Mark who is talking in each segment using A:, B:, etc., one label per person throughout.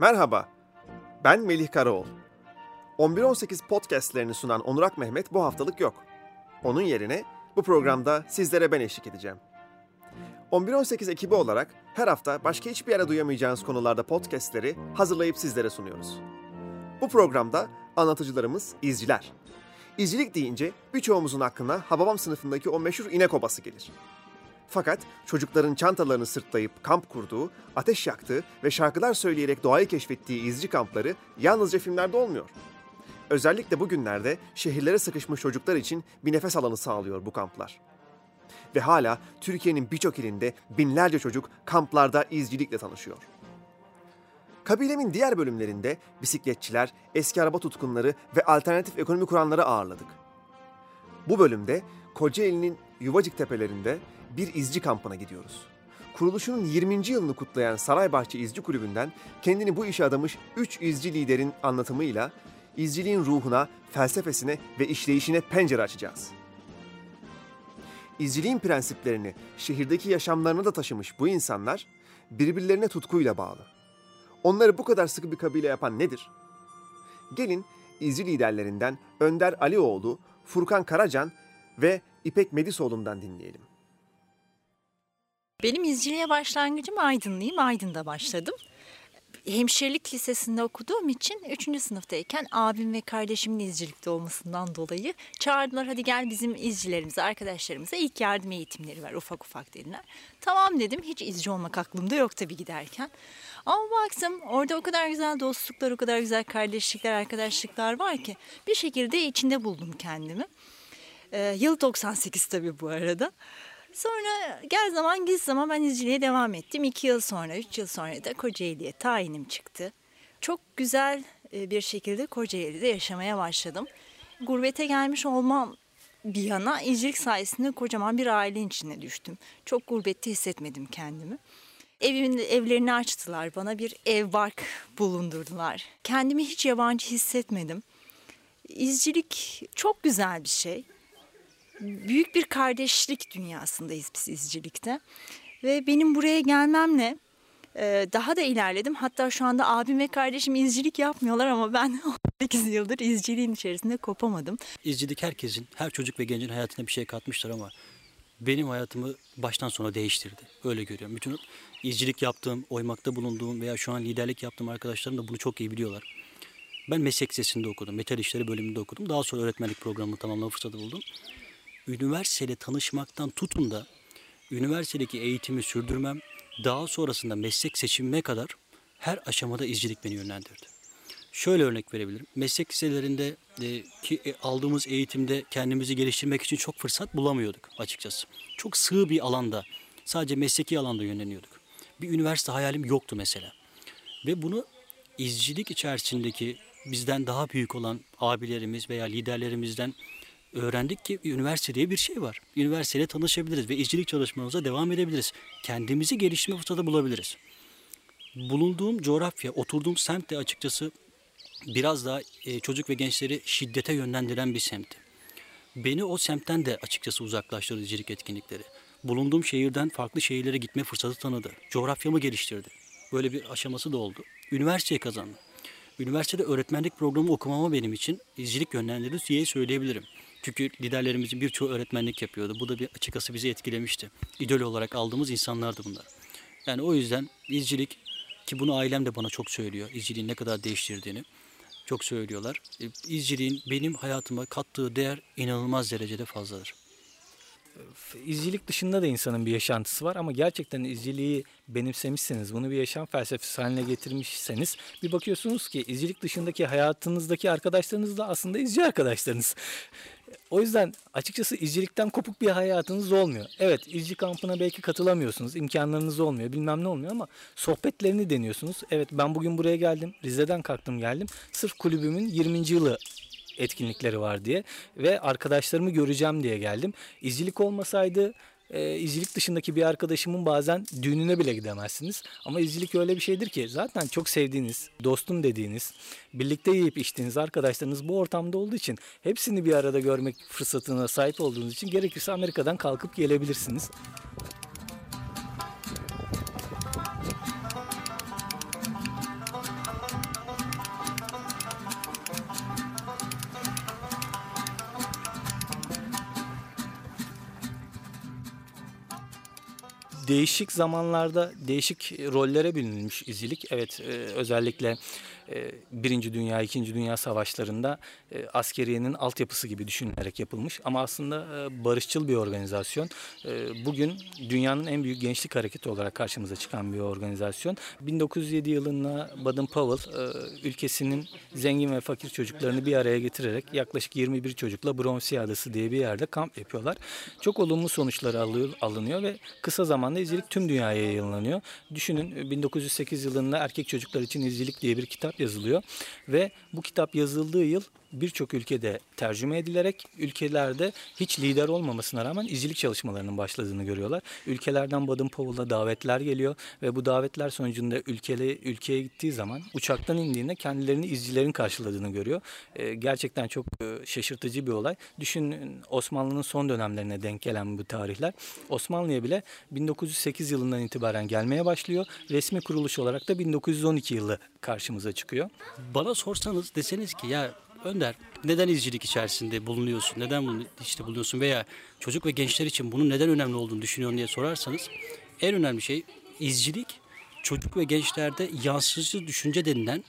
A: Merhaba, ben Melih Karaoğlu. 11-18 podcastlerini sunan Onurak Mehmet bu haftalık yok. Onun yerine bu programda sizlere ben eşlik edeceğim. 11-18 ekibi olarak her hafta başka hiçbir yere duyamayacağınız konularda podcastleri hazırlayıp sizlere sunuyoruz. Bu programda anlatıcılarımız izciler. İzcilik deyince birçoğumuzun aklına Hababam sınıfındaki o meşhur inek obası gelir. Fakat çocukların çantalarını sırtlayıp kamp kurduğu, ateş yaktığı ve şarkılar söyleyerek doğayı keşfettiği izci kampları yalnızca filmlerde olmuyor. Özellikle bugünlerde şehirlere sıkışmış çocuklar için bir nefes alanı sağlıyor bu kamplar. Ve hala Türkiye'nin birçok ilinde binlerce çocuk kamplarda izcilikle tanışıyor. Kabilemin diğer bölümlerinde bisikletçiler, eski araba tutkunları ve alternatif ekonomi kuranları ağırladık. Bu bölümde Kocaeli'nin Yuvacık tepelerinde bir izci kampına gidiyoruz. Kuruluşunun 20. yılını kutlayan Saraybahçe İzci Kulübü'nden kendini bu işe adamış 3 izci liderin anlatımıyla izciliğin ruhuna, felsefesine ve işleyişine pencere açacağız. İzciliğin prensiplerini şehirdeki yaşamlarına da taşımış bu insanlar birbirlerine tutkuyla bağlı. Onları bu kadar sıkı bir kabile yapan nedir? Gelin izci liderlerinden Önder Alioğlu, Furkan Karacan ve İpek Medisoğlu'ndan dinleyelim.
B: Benim izciliğe başlangıcım Aydınlıyım. Aydın'da başladım. Hemşirelik lisesinde okuduğum için 3. sınıftayken abim ve kardeşimin izcilikte olmasından dolayı çağırdılar hadi gel bizim izcilerimize, arkadaşlarımıza ilk yardım eğitimleri var ufak ufak dediler. Tamam dedim hiç izci olmak aklımda yok tabii giderken. Ama baktım orada o kadar güzel dostluklar, o kadar güzel kardeşlikler, arkadaşlıklar var ki bir şekilde içinde buldum kendimi. Ee, yıl 98 tabii bu arada. Sonra gel zaman git zaman ben izciliğe devam ettim. İki yıl sonra, üç yıl sonra da Kocaeli'ye tayinim çıktı. Çok güzel e, bir şekilde Kocaeli'de yaşamaya başladım. Gurbete gelmiş olmam bir yana izcilik sayesinde kocaman bir ailenin içine düştüm. Çok gurbette hissetmedim kendimi. Evimin evlerini açtılar. Bana bir ev bark bulundurdular. Kendimi hiç yabancı hissetmedim. İzcilik çok güzel bir şey büyük bir kardeşlik dünyasındayız biz izcilikte. Ve benim buraya gelmemle e, daha da ilerledim. Hatta şu anda abim ve kardeşim izcilik yapmıyorlar ama ben 18 yıldır izciliğin içerisinde kopamadım.
C: İzcilik herkesin, her çocuk ve gencin hayatına bir şey katmıştır ama benim hayatımı baştan sona değiştirdi. Öyle görüyorum. Bütün izcilik yaptığım, oymakta bulunduğum veya şu an liderlik yaptığım arkadaşlarım da bunu çok iyi biliyorlar. Ben meslek sesinde okudum. Metal işleri bölümünde okudum. Daha sonra öğretmenlik programını tamamlama fırsatı buldum üniversiteyle tanışmaktan tutun da üniversitedeki eğitimi sürdürmem daha sonrasında meslek seçimime kadar her aşamada izcilik beni yönlendirdi. Şöyle örnek verebilirim. Meslek liselerinde e, ki e, aldığımız eğitimde kendimizi geliştirmek için çok fırsat bulamıyorduk açıkçası. Çok sığ bir alanda, sadece mesleki alanda yönleniyorduk. Bir üniversite hayalim yoktu mesela. Ve bunu izcilik içerisindeki bizden daha büyük olan abilerimiz veya liderlerimizden öğrendik ki üniversite diye bir şey var. Üniversiteyle tanışabiliriz ve izcilik çalışmalarımıza devam edebiliriz. Kendimizi geliştirme fırsatı bulabiliriz. Bulunduğum coğrafya, oturduğum semt de açıkçası biraz daha e, çocuk ve gençleri şiddete yönlendiren bir semtti. Beni o semtten de açıkçası uzaklaştırdı izcilik etkinlikleri. Bulunduğum şehirden farklı şehirlere gitme fırsatı tanıdı. Coğrafyamı geliştirdi. Böyle bir aşaması da oldu. Üniversiteyi kazandım. Üniversitede öğretmenlik programı okumama benim için izcilik yönlendirdi diye söyleyebilirim. Çünkü liderlerimizin birçoğu öğretmenlik yapıyordu. Bu da bir açıkçası bizi etkilemişti. İdol olarak aldığımız insanlardı bunlar. Yani o yüzden izcilik ki bunu ailem de bana çok söylüyor. İzciliğin ne kadar değiştirdiğini çok söylüyorlar. E, izciliğin benim hayatıma kattığı değer inanılmaz derecede fazladır
D: izcilik dışında da insanın bir yaşantısı var ama gerçekten izciliği benimsemişseniz, bunu bir yaşam felsefesi haline getirmişseniz bir bakıyorsunuz ki izcilik dışındaki hayatınızdaki arkadaşlarınız da aslında izci arkadaşlarınız. O yüzden açıkçası izcilikten kopuk bir hayatınız olmuyor. Evet izci kampına belki katılamıyorsunuz, imkanlarınız olmuyor, bilmem ne olmuyor ama sohbetlerini deniyorsunuz. Evet ben bugün buraya geldim, Rize'den kalktım geldim. Sırf kulübümün 20. yılı etkinlikleri var diye ve arkadaşlarımı göreceğim diye geldim. İzcilik olmasaydı e, izcilik dışındaki bir arkadaşımın bazen düğününe bile gidemezsiniz. Ama izcilik öyle bir şeydir ki zaten çok sevdiğiniz, dostum dediğiniz, birlikte yiyip içtiğiniz arkadaşlarınız bu ortamda olduğu için hepsini bir arada görmek fırsatına sahip olduğunuz için gerekirse Amerika'dan kalkıp gelebilirsiniz. Değişik zamanlarda değişik rollere bürünmüş izcilik. Evet e, özellikle Birinci Dünya, İkinci Dünya Savaşlarında e, askeriyenin altyapısı gibi düşünülerek yapılmış. Ama aslında e, barışçıl bir organizasyon. E, bugün dünyanın en büyük gençlik hareketi olarak karşımıza çıkan bir organizasyon. 1907 yılında Baden Powell e, ülkesinin zengin ve fakir çocuklarını bir araya getirerek yaklaşık 21 çocukla Bronsi Adası diye bir yerde kamp yapıyorlar. Çok olumlu sonuçlar alıyor, alınıyor ve kısa zamanda izcilik tüm dünyaya yayınlanıyor. Düşünün 1908 yılında erkek çocuklar için izcilik diye bir kitap yazılıyor. Ve bu kitap yazıldığı yıl birçok ülkede tercüme edilerek ülkelerde hiç lider olmamasına rağmen izcilik çalışmalarının başladığını görüyorlar. Ülkelerden Baden Powell'a davetler geliyor ve bu davetler sonucunda ülkeli, ülkeye gittiği zaman uçaktan indiğinde kendilerini izcilerin karşıladığını görüyor. E, gerçekten çok e, şaşırtıcı bir olay. Düşünün Osmanlı'nın son dönemlerine denk gelen bu tarihler. Osmanlı'ya bile 1908 yılından itibaren gelmeye başlıyor. Resmi kuruluş olarak da 1912 yılı karşımıza çıkıyor.
C: Bana sorsanız deseniz ki ya Önder neden izcilik içerisinde bulunuyorsun? Neden bunu işte bulunuyorsun veya çocuk ve gençler için bunun neden önemli olduğunu düşünüyorsun diye sorarsanız en önemli şey izcilik çocuk ve gençlerde yansıtıcı düşünce denilen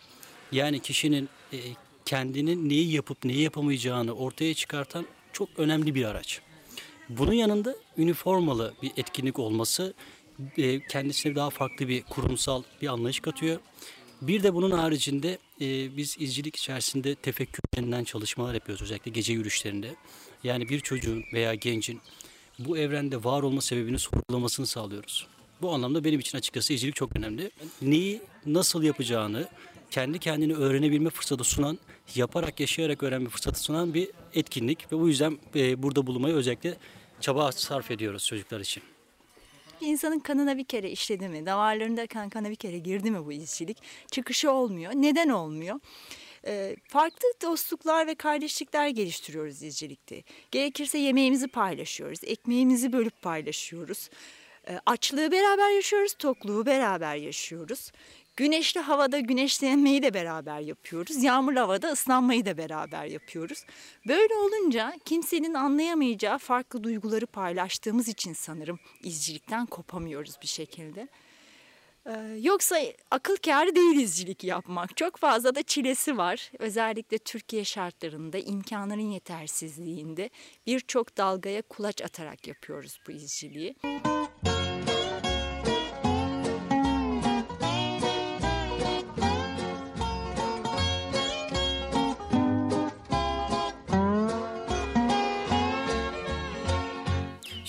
C: yani kişinin e, kendinin neyi yapıp neyi yapamayacağını ortaya çıkartan çok önemli bir araç. Bunun yanında üniformalı bir etkinlik olması e, kendisine daha farklı bir kurumsal bir anlayış katıyor. Bir de bunun haricinde e, biz izcilik içerisinde tefekkür denilen çalışmalar yapıyoruz özellikle gece yürüyüşlerinde. Yani bir çocuğun veya gencin bu evrende var olma sebebini sorgulamasını sağlıyoruz. Bu anlamda benim için açıkçası izcilik çok önemli. Neyi nasıl yapacağını kendi kendini öğrenebilme fırsatı sunan, yaparak yaşayarak öğrenme fırsatı sunan bir etkinlik ve bu yüzden e, burada bulunmayı özellikle çaba sarf ediyoruz çocuklar için.
B: İnsanın kanına bir kere işledi mi, damarlarında kan kana bir kere girdi mi bu izcilik, çıkışı olmuyor. Neden olmuyor? Ee, farklı dostluklar ve kardeşlikler geliştiriyoruz izcilikte. Gerekirse yemeğimizi paylaşıyoruz, ekmeğimizi bölüp paylaşıyoruz. Ee, açlığı beraber yaşıyoruz, tokluğu beraber yaşıyoruz. Güneşli havada güneşlenmeyi de beraber yapıyoruz. Yağmurlu havada ıslanmayı da beraber yapıyoruz. Böyle olunca kimsenin anlayamayacağı farklı duyguları paylaştığımız için sanırım izcilikten kopamıyoruz bir şekilde. Ee, yoksa akıl kârı değil izcilik yapmak. Çok fazla da çilesi var. Özellikle Türkiye şartlarında imkanların yetersizliğinde birçok dalgaya kulaç atarak yapıyoruz bu izciliği.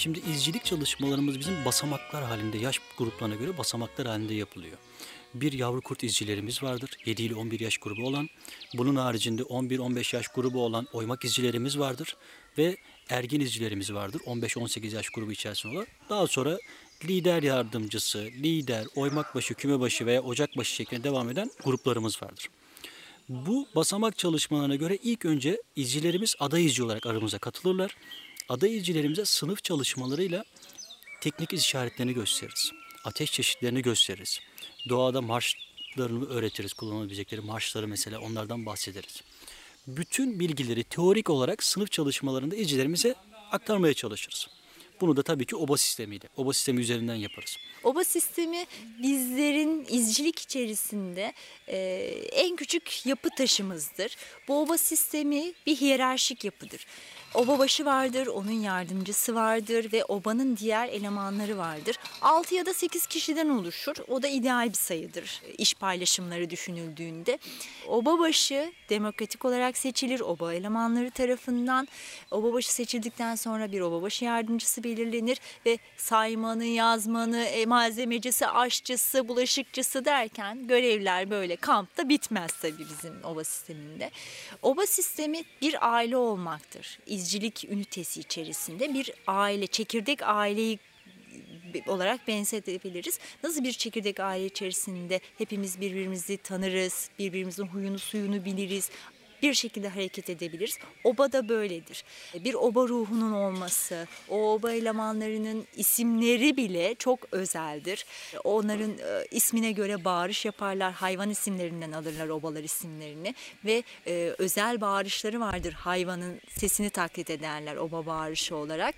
C: Şimdi izcilik çalışmalarımız bizim basamaklar halinde, yaş gruplarına göre basamaklar halinde yapılıyor. Bir yavru kurt izcilerimiz vardır. 7 ile 11 yaş grubu olan. Bunun haricinde 11-15 yaş grubu olan oymak izcilerimiz vardır. Ve ergin izcilerimiz vardır. 15-18 yaş grubu içerisinde olan. Daha sonra lider yardımcısı, lider, oymakbaşı, kümebaşı veya ocakbaşı şeklinde devam eden gruplarımız vardır. Bu basamak çalışmalarına göre ilk önce izcilerimiz aday izci olarak aramıza katılırlar aday izcilerimize sınıf çalışmalarıyla teknik işaretlerini gösteririz. Ateş çeşitlerini gösteririz. Doğada marşlarını öğretiriz. Kullanabilecekleri marşları mesela onlardan bahsederiz. Bütün bilgileri teorik olarak sınıf çalışmalarında izcilerimize aktarmaya çalışırız. Bunu da tabii ki oba sistemiyle, oba sistemi üzerinden yaparız.
B: Oba sistemi bizlerin izcilik içerisinde e, en küçük yapı taşımızdır. Bu oba sistemi bir hiyerarşik yapıdır. Oba başı vardır, onun yardımcısı vardır ve obanın diğer elemanları vardır. 6 ya da 8 kişiden oluşur. O da ideal bir sayıdır iş paylaşımları düşünüldüğünde. Oba başı demokratik olarak seçilir oba elemanları tarafından. Oba başı seçildikten sonra bir oba başı yardımcısı belirlenir ve saymanı, yazmanı, e, malzemecisi, aşçısı, bulaşıkçısı derken görevler böyle kampta bitmez tabii bizim oba sisteminde. Oba sistemi bir aile olmaktır izcilik ünitesi içerisinde bir aile, çekirdek aileyi olarak benzetebiliriz. Nasıl bir çekirdek aile içerisinde hepimiz birbirimizi tanırız, birbirimizin huyunu suyunu biliriz, bir şekilde hareket edebiliriz. Oba da böyledir. Bir oba ruhunun olması, o oba elemanlarının isimleri bile çok özeldir. Onların e, ismine göre bağırış yaparlar. Hayvan isimlerinden alırlar obalar isimlerini ve e, özel bağırışları vardır. Hayvanın sesini taklit ederler oba bağırışı olarak.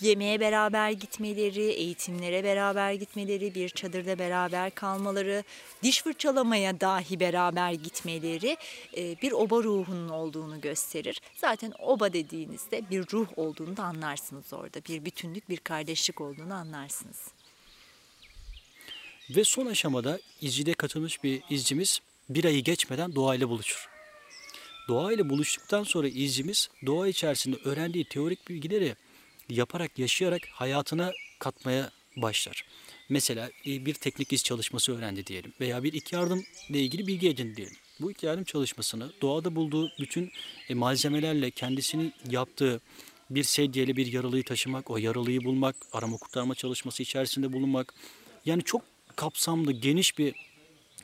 B: Yemeğe beraber gitmeleri, eğitimlere beraber gitmeleri, bir çadırda beraber kalmaları, diş fırçalamaya dahi beraber gitmeleri e, bir oba ruhunun olduğunu gösterir. Zaten oba dediğinizde bir ruh olduğunu da anlarsınız orada. Bir bütünlük, bir kardeşlik olduğunu anlarsınız.
C: Ve son aşamada izcide katılmış bir izcimiz bir ayı geçmeden doğayla buluşur. Doğayla buluştuktan sonra izcimiz doğa içerisinde öğrendiği teorik bilgileri yaparak, yaşayarak hayatına katmaya başlar. Mesela e, bir teknik iz çalışması öğrendi diyelim veya bir ilk yardım ile ilgili bilgi edindi diyelim. Bu ilk yardım çalışmasını doğada bulduğu bütün e, malzemelerle kendisinin yaptığı bir sedyeyle bir yaralıyı taşımak, o yaralıyı bulmak, arama kurtarma çalışması içerisinde bulunmak. Yani çok kapsamlı, geniş bir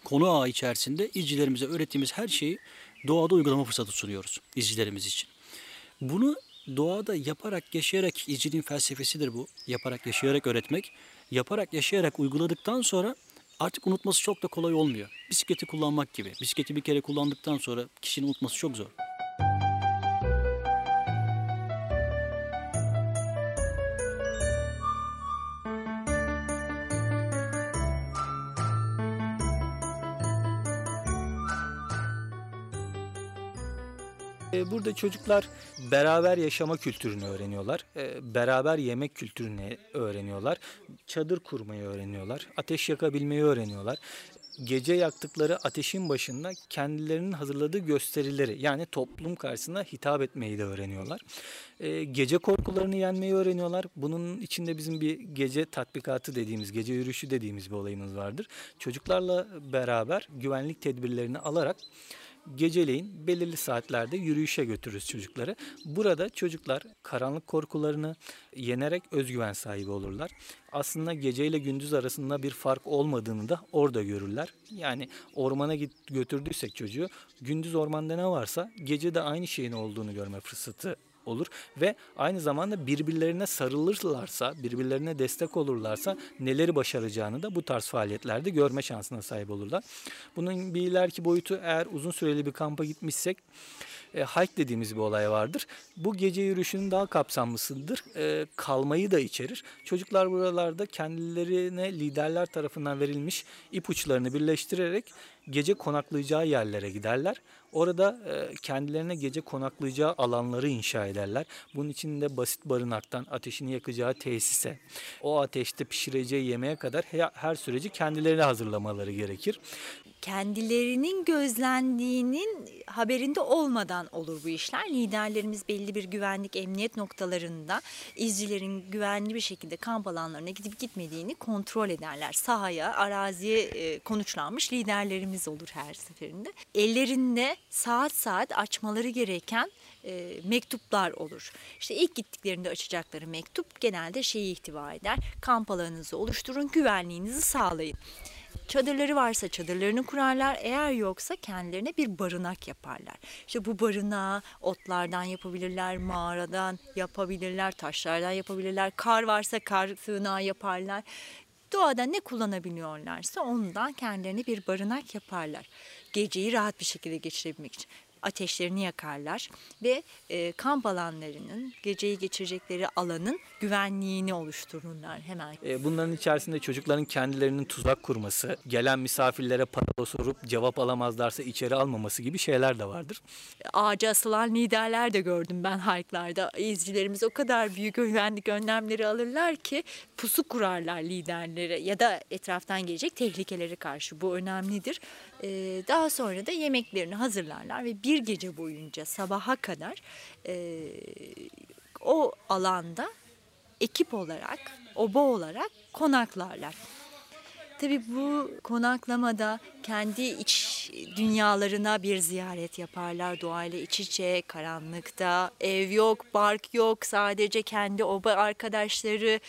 C: konu ağı içerisinde izcilerimize öğrettiğimiz her şeyi doğada uygulama fırsatı sunuyoruz izcilerimiz için. Bunu doğada yaparak, yaşayarak izciliğin felsefesidir bu. Yaparak, yaşayarak öğretmek. Yaparak, yaşayarak uyguladıktan sonra artık unutması çok da kolay olmuyor. Bisikleti kullanmak gibi. Bisikleti bir kere kullandıktan sonra kişinin unutması çok zor.
D: Burada çocuklar beraber yaşama kültürünü öğreniyorlar. E, beraber yemek kültürünü öğreniyorlar. Çadır kurmayı öğreniyorlar. Ateş yakabilmeyi öğreniyorlar. Gece yaktıkları ateşin başında kendilerinin hazırladığı gösterileri yani toplum karşısında hitap etmeyi de öğreniyorlar. E, gece korkularını yenmeyi öğreniyorlar. Bunun içinde bizim bir gece tatbikatı dediğimiz, gece yürüyüşü dediğimiz bir olayımız vardır. Çocuklarla beraber güvenlik tedbirlerini alarak geceleyin belirli saatlerde yürüyüşe götürürüz çocukları. Burada çocuklar karanlık korkularını yenerek özgüven sahibi olurlar. Aslında gece ile gündüz arasında bir fark olmadığını da orada görürler. Yani ormana götürdüysek çocuğu gündüz ormanda ne varsa gece de aynı şeyin olduğunu görme fırsatı olur ve aynı zamanda birbirlerine sarılırlarsa, birbirlerine destek olurlarsa neleri başaracağını da bu tarz faaliyetlerde görme şansına sahip olurlar. Bunun bir ileriki boyutu eğer uzun süreli bir kampa gitmişsek e, hike dediğimiz bir olay vardır. Bu gece yürüyüşünün daha kapsamlısıdır. E, kalmayı da içerir. Çocuklar buralarda kendilerine liderler tarafından verilmiş ipuçlarını birleştirerek gece konaklayacağı yerlere giderler. Orada e, kendilerine gece konaklayacağı alanları inşa ederler. Bunun için de basit barınaktan ateşini yakacağı tesise, o ateşte pişireceği yemeğe kadar her, süreci kendileri hazırlamaları gerekir
B: kendilerinin gözlendiğinin haberinde olmadan olur bu işler. Liderlerimiz belli bir güvenlik emniyet noktalarında izcilerin güvenli bir şekilde kamp alanlarına gidip gitmediğini kontrol ederler. Sahaya, araziye e, konuşlanmış liderlerimiz olur her seferinde. Ellerinde saat saat açmaları gereken e, mektuplar olur. İşte ilk gittiklerinde açacakları mektup genelde şeyi ihtiva eder. Kamp alanınızı oluşturun, güvenliğinizi sağlayın. Çadırları varsa çadırlarını kurarlar. Eğer yoksa kendilerine bir barınak yaparlar. İşte bu barınağı otlardan yapabilirler, mağaradan yapabilirler, taşlardan yapabilirler. Kar varsa kar sığınağı yaparlar. Doğada ne kullanabiliyorlarsa ondan kendilerine bir barınak yaparlar. Geceyi rahat bir şekilde geçirebilmek için ateşlerini yakarlar ve e, kamp alanlarının geceyi geçirecekleri alanın güvenliğini oluştururlar hemen.
D: E, bunların içerisinde çocukların kendilerinin tuzak kurması, gelen misafirlere para sorup cevap alamazlarsa içeri almaması gibi şeyler de vardır.
B: Ağaca asılan liderler de gördüm ben hike'larda. İzcilerimiz o kadar büyük güvenlik önlemleri alırlar ki pusu kurarlar liderlere ya da etraftan gelecek tehlikeleri karşı. Bu önemlidir. E, daha sonra da yemeklerini hazırlarlar ve bir gece boyunca sabaha kadar e, o alanda ekip olarak, oba olarak konaklarlar. Tabii bu konaklamada kendi iç dünyalarına bir ziyaret yaparlar. Doğayla iç içe, karanlıkta, ev yok, bark yok, sadece kendi oba arkadaşları,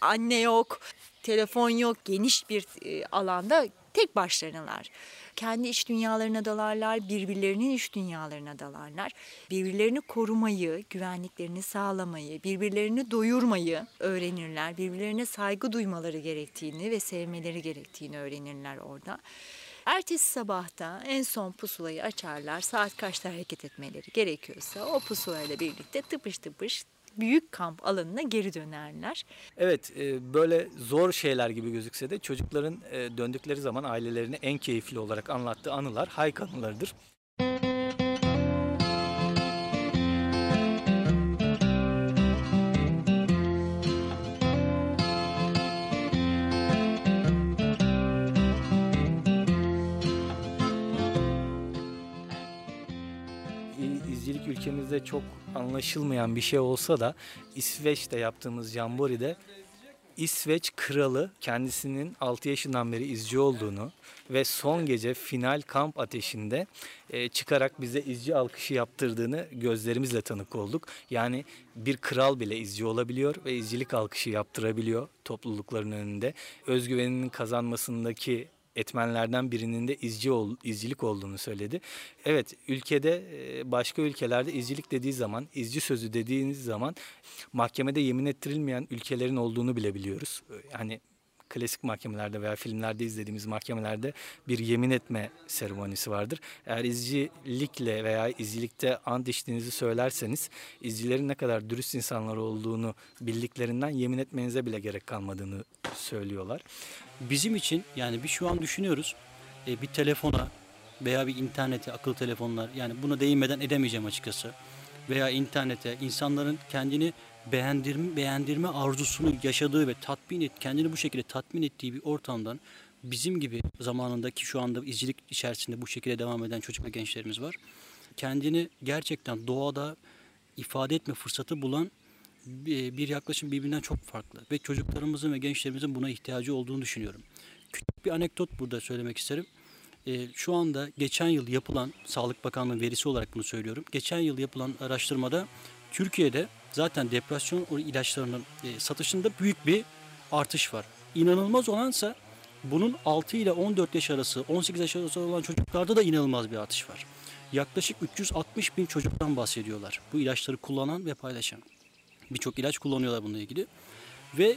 B: anne yok, telefon yok, geniş bir e, alanda tek başlarınalar kendi iç dünyalarına dalarlar, birbirlerinin iç dünyalarına dalarlar. Birbirlerini korumayı, güvenliklerini sağlamayı, birbirlerini doyurmayı öğrenirler. Birbirlerine saygı duymaları gerektiğini ve sevmeleri gerektiğini öğrenirler orada. Ertesi sabahta en son pusulayı açarlar. Saat kaçta hareket etmeleri gerekiyorsa o pusulayla birlikte tıpış tıpış büyük kamp alanına geri dönerler.
D: Evet e, böyle zor şeyler gibi gözükse de çocukların e, döndükleri zaman ailelerine en keyifli olarak anlattığı anılar hayk anılarıdır. Ülkemizde çok anlaşılmayan bir şey olsa da İsveç'te yaptığımız Jambori'de İsveç kralı kendisinin 6 yaşından beri izci olduğunu ve son gece final kamp ateşinde e, çıkarak bize izci alkışı yaptırdığını gözlerimizle tanık olduk. Yani bir kral bile izci olabiliyor ve izcilik alkışı yaptırabiliyor toplulukların önünde. Özgüveninin kazanmasındaki etmenlerden birinin de izci ol, izcilik olduğunu söyledi. Evet ülkede başka ülkelerde izcilik dediği zaman, izci sözü dediğiniz zaman mahkemede yemin ettirilmeyen ülkelerin olduğunu bile biliyoruz. Yani klasik mahkemelerde veya filmlerde izlediğimiz mahkemelerde bir yemin etme seremonisi vardır. Eğer izcilikle veya izcilikte ant içtiğinizi söylerseniz izcilerin ne kadar dürüst insanlar olduğunu bildiklerinden yemin etmenize bile gerek kalmadığını söylüyorlar.
C: Bizim için yani bir şu an düşünüyoruz e, bir telefona veya bir internete akıllı telefonlar yani buna değinmeden edemeyeceğim açıkçası veya internete insanların kendini beğendirme, beğendirme arzusunu yaşadığı ve tatmin et, kendini bu şekilde tatmin ettiği bir ortamdan bizim gibi zamanındaki şu anda izcilik içerisinde bu şekilde devam eden çocuk ve gençlerimiz var. Kendini gerçekten doğada ifade etme fırsatı bulan bir yaklaşım birbirinden çok farklı ve çocuklarımızın ve gençlerimizin buna ihtiyacı olduğunu düşünüyorum. Küçük bir anekdot burada söylemek isterim. E, şu anda geçen yıl yapılan Sağlık Bakanlığı verisi olarak bunu söylüyorum. Geçen yıl yapılan araştırmada Türkiye'de zaten depresyon ilaçlarının e, satışında büyük bir artış var. İnanılmaz olansa bunun 6 ile 14 yaş arası, 18 yaş arası olan çocuklarda da inanılmaz bir artış var. Yaklaşık 360 bin çocuktan bahsediyorlar. Bu ilaçları kullanan ve paylaşan. Birçok ilaç kullanıyorlar bununla ilgili. Ve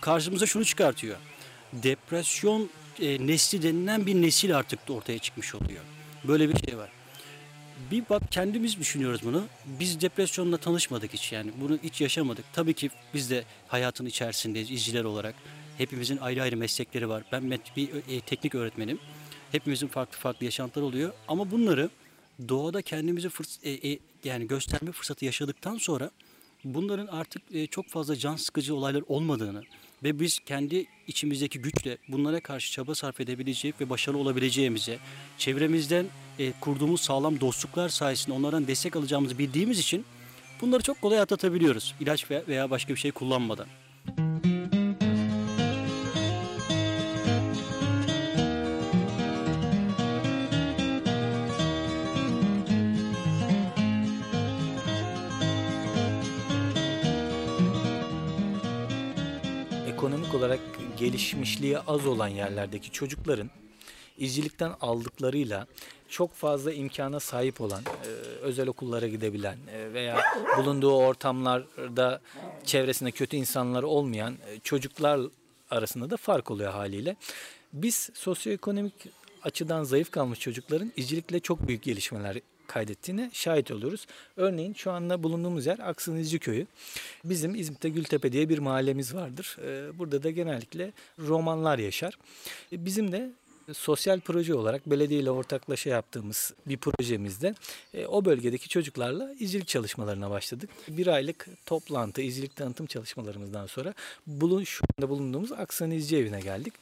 C: karşımıza şunu çıkartıyor. Depresyon e, nesli denilen bir nesil artık ortaya çıkmış oluyor. Böyle bir şey var bir bak kendimiz düşünüyoruz bunu. Biz depresyonla tanışmadık hiç yani. Bunu hiç yaşamadık. Tabii ki biz de hayatın içerisindeyiz izciler olarak. Hepimizin ayrı ayrı meslekleri var. Ben bir e, teknik öğretmenim. Hepimizin farklı farklı yaşantıları oluyor. Ama bunları doğada kendimizi fırs- e, e, yani gösterme fırsatı yaşadıktan sonra bunların artık e, çok fazla can sıkıcı olaylar olmadığını ve biz kendi içimizdeki güçle bunlara karşı çaba sarf edebilecek ve başarılı olabileceğimize, çevremizden e, kurduğumuz sağlam dostluklar sayesinde onlardan destek alacağımızı bildiğimiz için bunları çok kolay atlatabiliyoruz. İlaç veya başka bir şey kullanmadan.
D: Olarak gelişmişliği az olan yerlerdeki çocukların izcilikten aldıklarıyla çok fazla imkana sahip olan, e, özel okullara gidebilen e, veya bulunduğu ortamlarda çevresinde kötü insanlar olmayan e, çocuklar arasında da fark oluyor haliyle. Biz sosyoekonomik açıdan zayıf kalmış çocukların izcilikle çok büyük gelişmeler kaydettiğine şahit oluyoruz. Örneğin şu anda bulunduğumuz yer Aksınızcı Köyü. Bizim İzmit'te Gültepe diye bir mahallemiz vardır. Ee, burada da genellikle romanlar yaşar. Ee, bizim de sosyal proje olarak belediye ile ortaklaşa yaptığımız bir projemizde e, o bölgedeki çocuklarla izcilik çalışmalarına başladık. Bir aylık toplantı, izcilik tanıtım çalışmalarımızdan sonra bulun, şu anda bulunduğumuz Aksan İzci Evi'ne geldik.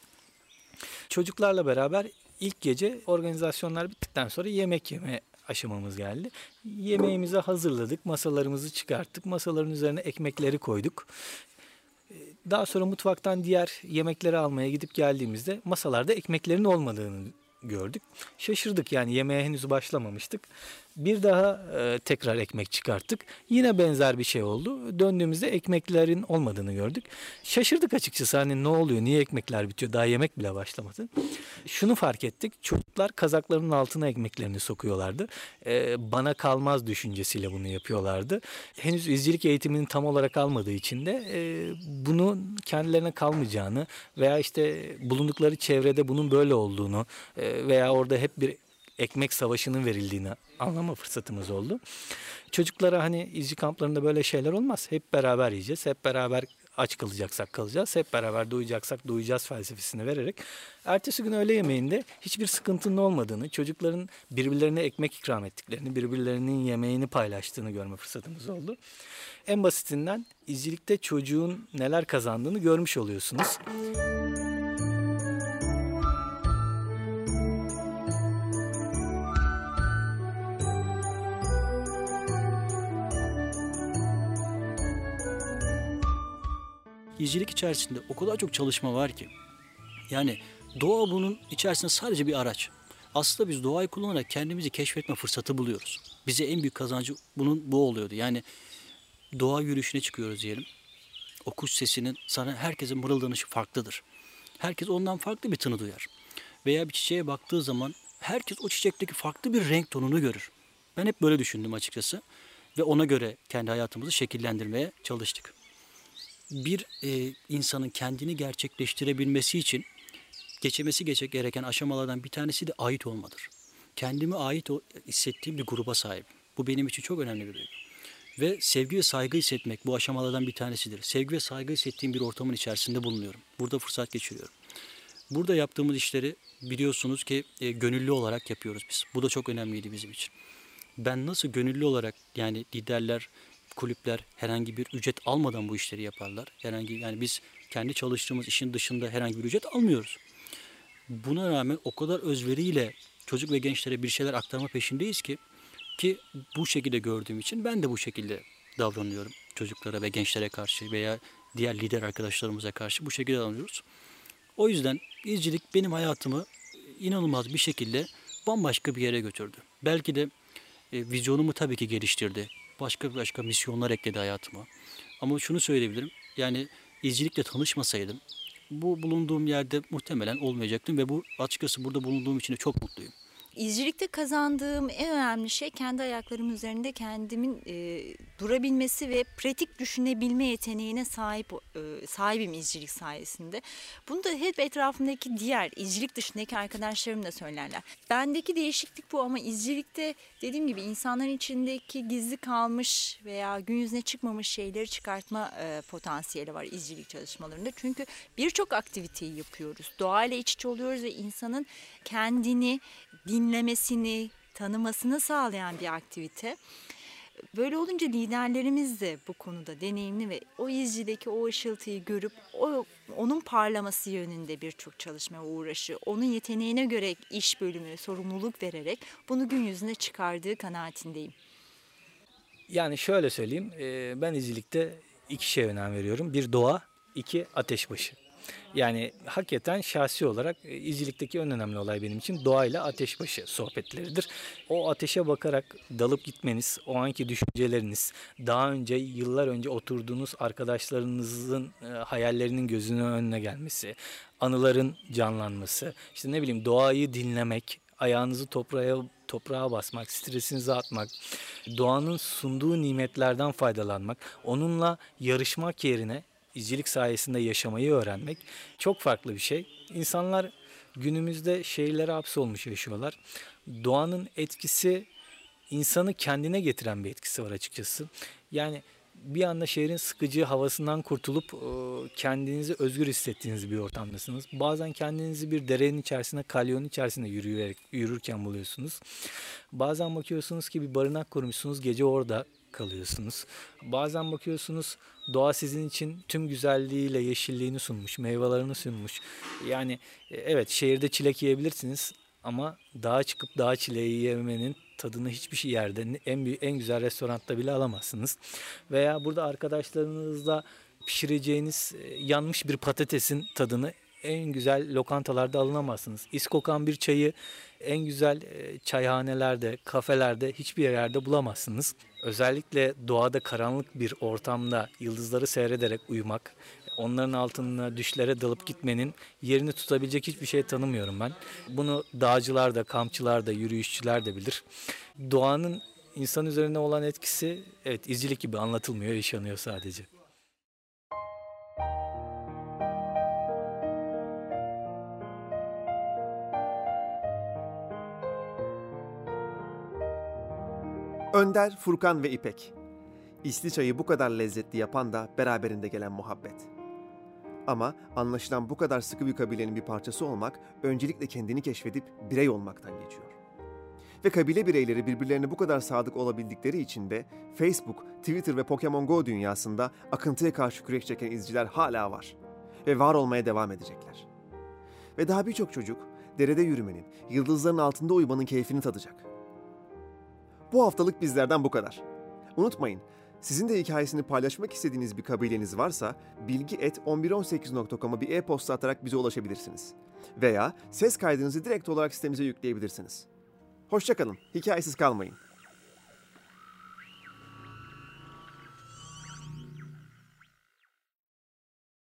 D: Çocuklarla beraber ilk gece organizasyonlar bittikten sonra yemek yeme aşamamız geldi. Yemeğimizi hazırladık, masalarımızı çıkarttık, masaların üzerine ekmekleri koyduk. Ee, daha sonra mutfaktan diğer yemekleri almaya gidip geldiğimizde masalarda ekmeklerin olmadığını gördük. Şaşırdık yani yemeğe henüz başlamamıştık. Bir daha e, tekrar ekmek çıkarttık. Yine benzer bir şey oldu. Döndüğümüzde ekmeklerin olmadığını gördük. Şaşırdık açıkçası hani ne oluyor, niye ekmekler bitiyor, daha yemek bile başlamadı. Şunu fark ettik, çocuklar kazaklarının altına ekmeklerini sokuyorlardı. E, bana kalmaz düşüncesiyle bunu yapıyorlardı. Henüz izcilik eğitiminin tam olarak almadığı için de e, bunun kendilerine kalmayacağını veya işte bulundukları çevrede bunun böyle olduğunu e, veya orada hep bir ekmek savaşının verildiğini anlama fırsatımız oldu. Çocuklara hani izci kamplarında böyle şeyler olmaz. Hep beraber yiyeceğiz, hep beraber aç kalacaksak kalacağız. Hep beraber doyacaksak doyacağız felsefesini vererek. Ertesi gün öğle yemeğinde hiçbir sıkıntının olmadığını, çocukların birbirlerine ekmek ikram ettiklerini, birbirlerinin yemeğini paylaştığını görme fırsatımız oldu. En basitinden izcilikte çocuğun neler kazandığını görmüş oluyorsunuz.
C: İzcilik içerisinde o kadar çok çalışma var ki. Yani doğa bunun içerisinde sadece bir araç. Aslında biz doğayı kullanarak kendimizi keşfetme fırsatı buluyoruz. Bize en büyük kazancı bunun bu oluyordu. Yani doğa yürüyüşüne çıkıyoruz diyelim. O kuş sesinin sana herkesin mırıldanışı farklıdır. Herkes ondan farklı bir tını duyar. Veya bir çiçeğe baktığı zaman herkes o çiçekteki farklı bir renk tonunu görür. Ben hep böyle düşündüm açıkçası. Ve ona göre kendi hayatımızı şekillendirmeye çalıştık bir e, insanın kendini gerçekleştirebilmesi için geçemesi gereken aşamalardan bir tanesi de ait olmadır. Kendime ait hissettiğim bir gruba sahip. Bu benim için çok önemli bir duygu. Ve sevgi ve saygı hissetmek bu aşamalardan bir tanesidir. Sevgi ve saygı hissettiğim bir ortamın içerisinde bulunuyorum. Burada fırsat geçiriyorum. Burada yaptığımız işleri biliyorsunuz ki e, gönüllü olarak yapıyoruz biz. Bu da çok önemliydi bizim için. Ben nasıl gönüllü olarak yani liderler, kulüpler herhangi bir ücret almadan bu işleri yaparlar. Herhangi yani biz kendi çalıştığımız işin dışında herhangi bir ücret almıyoruz. Buna rağmen o kadar özveriyle çocuk ve gençlere bir şeyler aktarma peşindeyiz ki ki bu şekilde gördüğüm için ben de bu şekilde davranıyorum çocuklara ve gençlere karşı veya diğer lider arkadaşlarımıza karşı bu şekilde davranıyoruz. O yüzden izcilik benim hayatımı inanılmaz bir şekilde bambaşka bir yere götürdü. Belki de e, vizyonumu tabii ki geliştirdi başka başka misyonlar ekledi hayatıma. Ama şunu söyleyebilirim. Yani izcilikle tanışmasaydım bu bulunduğum yerde muhtemelen olmayacaktım ve bu açıkçası burada bulunduğum için de çok mutluyum.
B: İzcilikte kazandığım en önemli şey kendi ayaklarım üzerinde kendimin e, durabilmesi ve pratik düşünebilme yeteneğine sahip e, sahibim izcilik sayesinde. Bunu da hep etrafımdaki diğer izcilik dışındaki arkadaşlarım da söylerler. Bendeki değişiklik bu ama izcilikte dediğim gibi insanların içindeki gizli kalmış veya gün yüzüne çıkmamış şeyleri çıkartma e, potansiyeli var izcilik çalışmalarında. Çünkü birçok aktiviteyi yapıyoruz. Doğayla iç içe oluyoruz ve insanın kendini dinlemesini, tanımasını sağlayan bir aktivite. Böyle olunca liderlerimiz de bu konuda deneyimli ve o izcideki o ışıltıyı görüp o onun parlaması yönünde birçok çalışma uğraşı, onun yeteneğine göre iş bölümü, sorumluluk vererek bunu gün yüzüne çıkardığı kanaatindeyim.
D: Yani şöyle söyleyeyim, ben izcilikte iki şeye önem veriyorum. Bir doğa, iki ateşbaşı. Yani hakikaten şahsi olarak e, izcilikteki en önemli olay benim için doğayla ateşbaşı sohbetleridir. O ateşe bakarak dalıp gitmeniz, o anki düşünceleriniz, daha önce yıllar önce oturduğunuz arkadaşlarınızın e, hayallerinin gözünün önüne gelmesi, anıların canlanması, işte ne bileyim doğayı dinlemek, ayağınızı toprağa toprağa basmak, stresinizi atmak, doğanın sunduğu nimetlerden faydalanmak, onunla yarışmak yerine izcilik sayesinde yaşamayı öğrenmek çok farklı bir şey. İnsanlar günümüzde şehirlere hapsolmuş yaşıyorlar. Doğanın etkisi insanı kendine getiren bir etkisi var açıkçası. Yani bir anda şehrin sıkıcı havasından kurtulup kendinizi özgür hissettiğiniz bir ortamdasınız. Bazen kendinizi bir derenin içerisinde, kalyonun içerisinde yürüyerek, yürürken buluyorsunuz. Bazen bakıyorsunuz ki bir barınak kurmuşsunuz, gece orada kalıyorsunuz. Bazen bakıyorsunuz doğa sizin için tüm güzelliğiyle yeşilliğini sunmuş, meyvelerini sunmuş. Yani e, evet şehirde çilek yiyebilirsiniz ama dağa çıkıp dağ çileği yemenin tadını hiçbir şey yerde en büyük, en güzel restoranda bile alamazsınız. Veya burada arkadaşlarınızla pişireceğiniz e, yanmış bir patatesin tadını en güzel lokantalarda alınamazsınız. İskokan bir çayı en güzel e, çayhanelerde, kafelerde hiçbir yerde bulamazsınız. Özellikle doğada karanlık bir ortamda yıldızları seyrederek uyumak, onların altına düşlere dalıp gitmenin yerini tutabilecek hiçbir şey tanımıyorum ben. Bunu dağcılar da, kampçılar da, yürüyüşçüler de bilir. Doğanın insan üzerine olan etkisi evet izcilik gibi anlatılmıyor, yaşanıyor sadece.
A: Önder, Furkan ve İpek. İsli çayı bu kadar lezzetli yapan da beraberinde gelen muhabbet. Ama anlaşılan bu kadar sıkı bir kabilenin bir parçası olmak öncelikle kendini keşfedip birey olmaktan geçiyor. Ve kabile bireyleri birbirlerine bu kadar sadık olabildikleri için de Facebook, Twitter ve Pokemon Go dünyasında akıntıya karşı kürek çeken izciler hala var. Ve var olmaya devam edecekler. Ve daha birçok çocuk derede yürümenin, yıldızların altında uyumanın keyfini tadacak. Bu haftalık bizlerden bu kadar. Unutmayın, sizin de hikayesini paylaşmak istediğiniz bir kabileniz varsa bilgi.1118.com'a bir e-posta atarak bize ulaşabilirsiniz. Veya ses kaydınızı direkt olarak sitemize yükleyebilirsiniz. Hoşçakalın, hikayesiz kalmayın.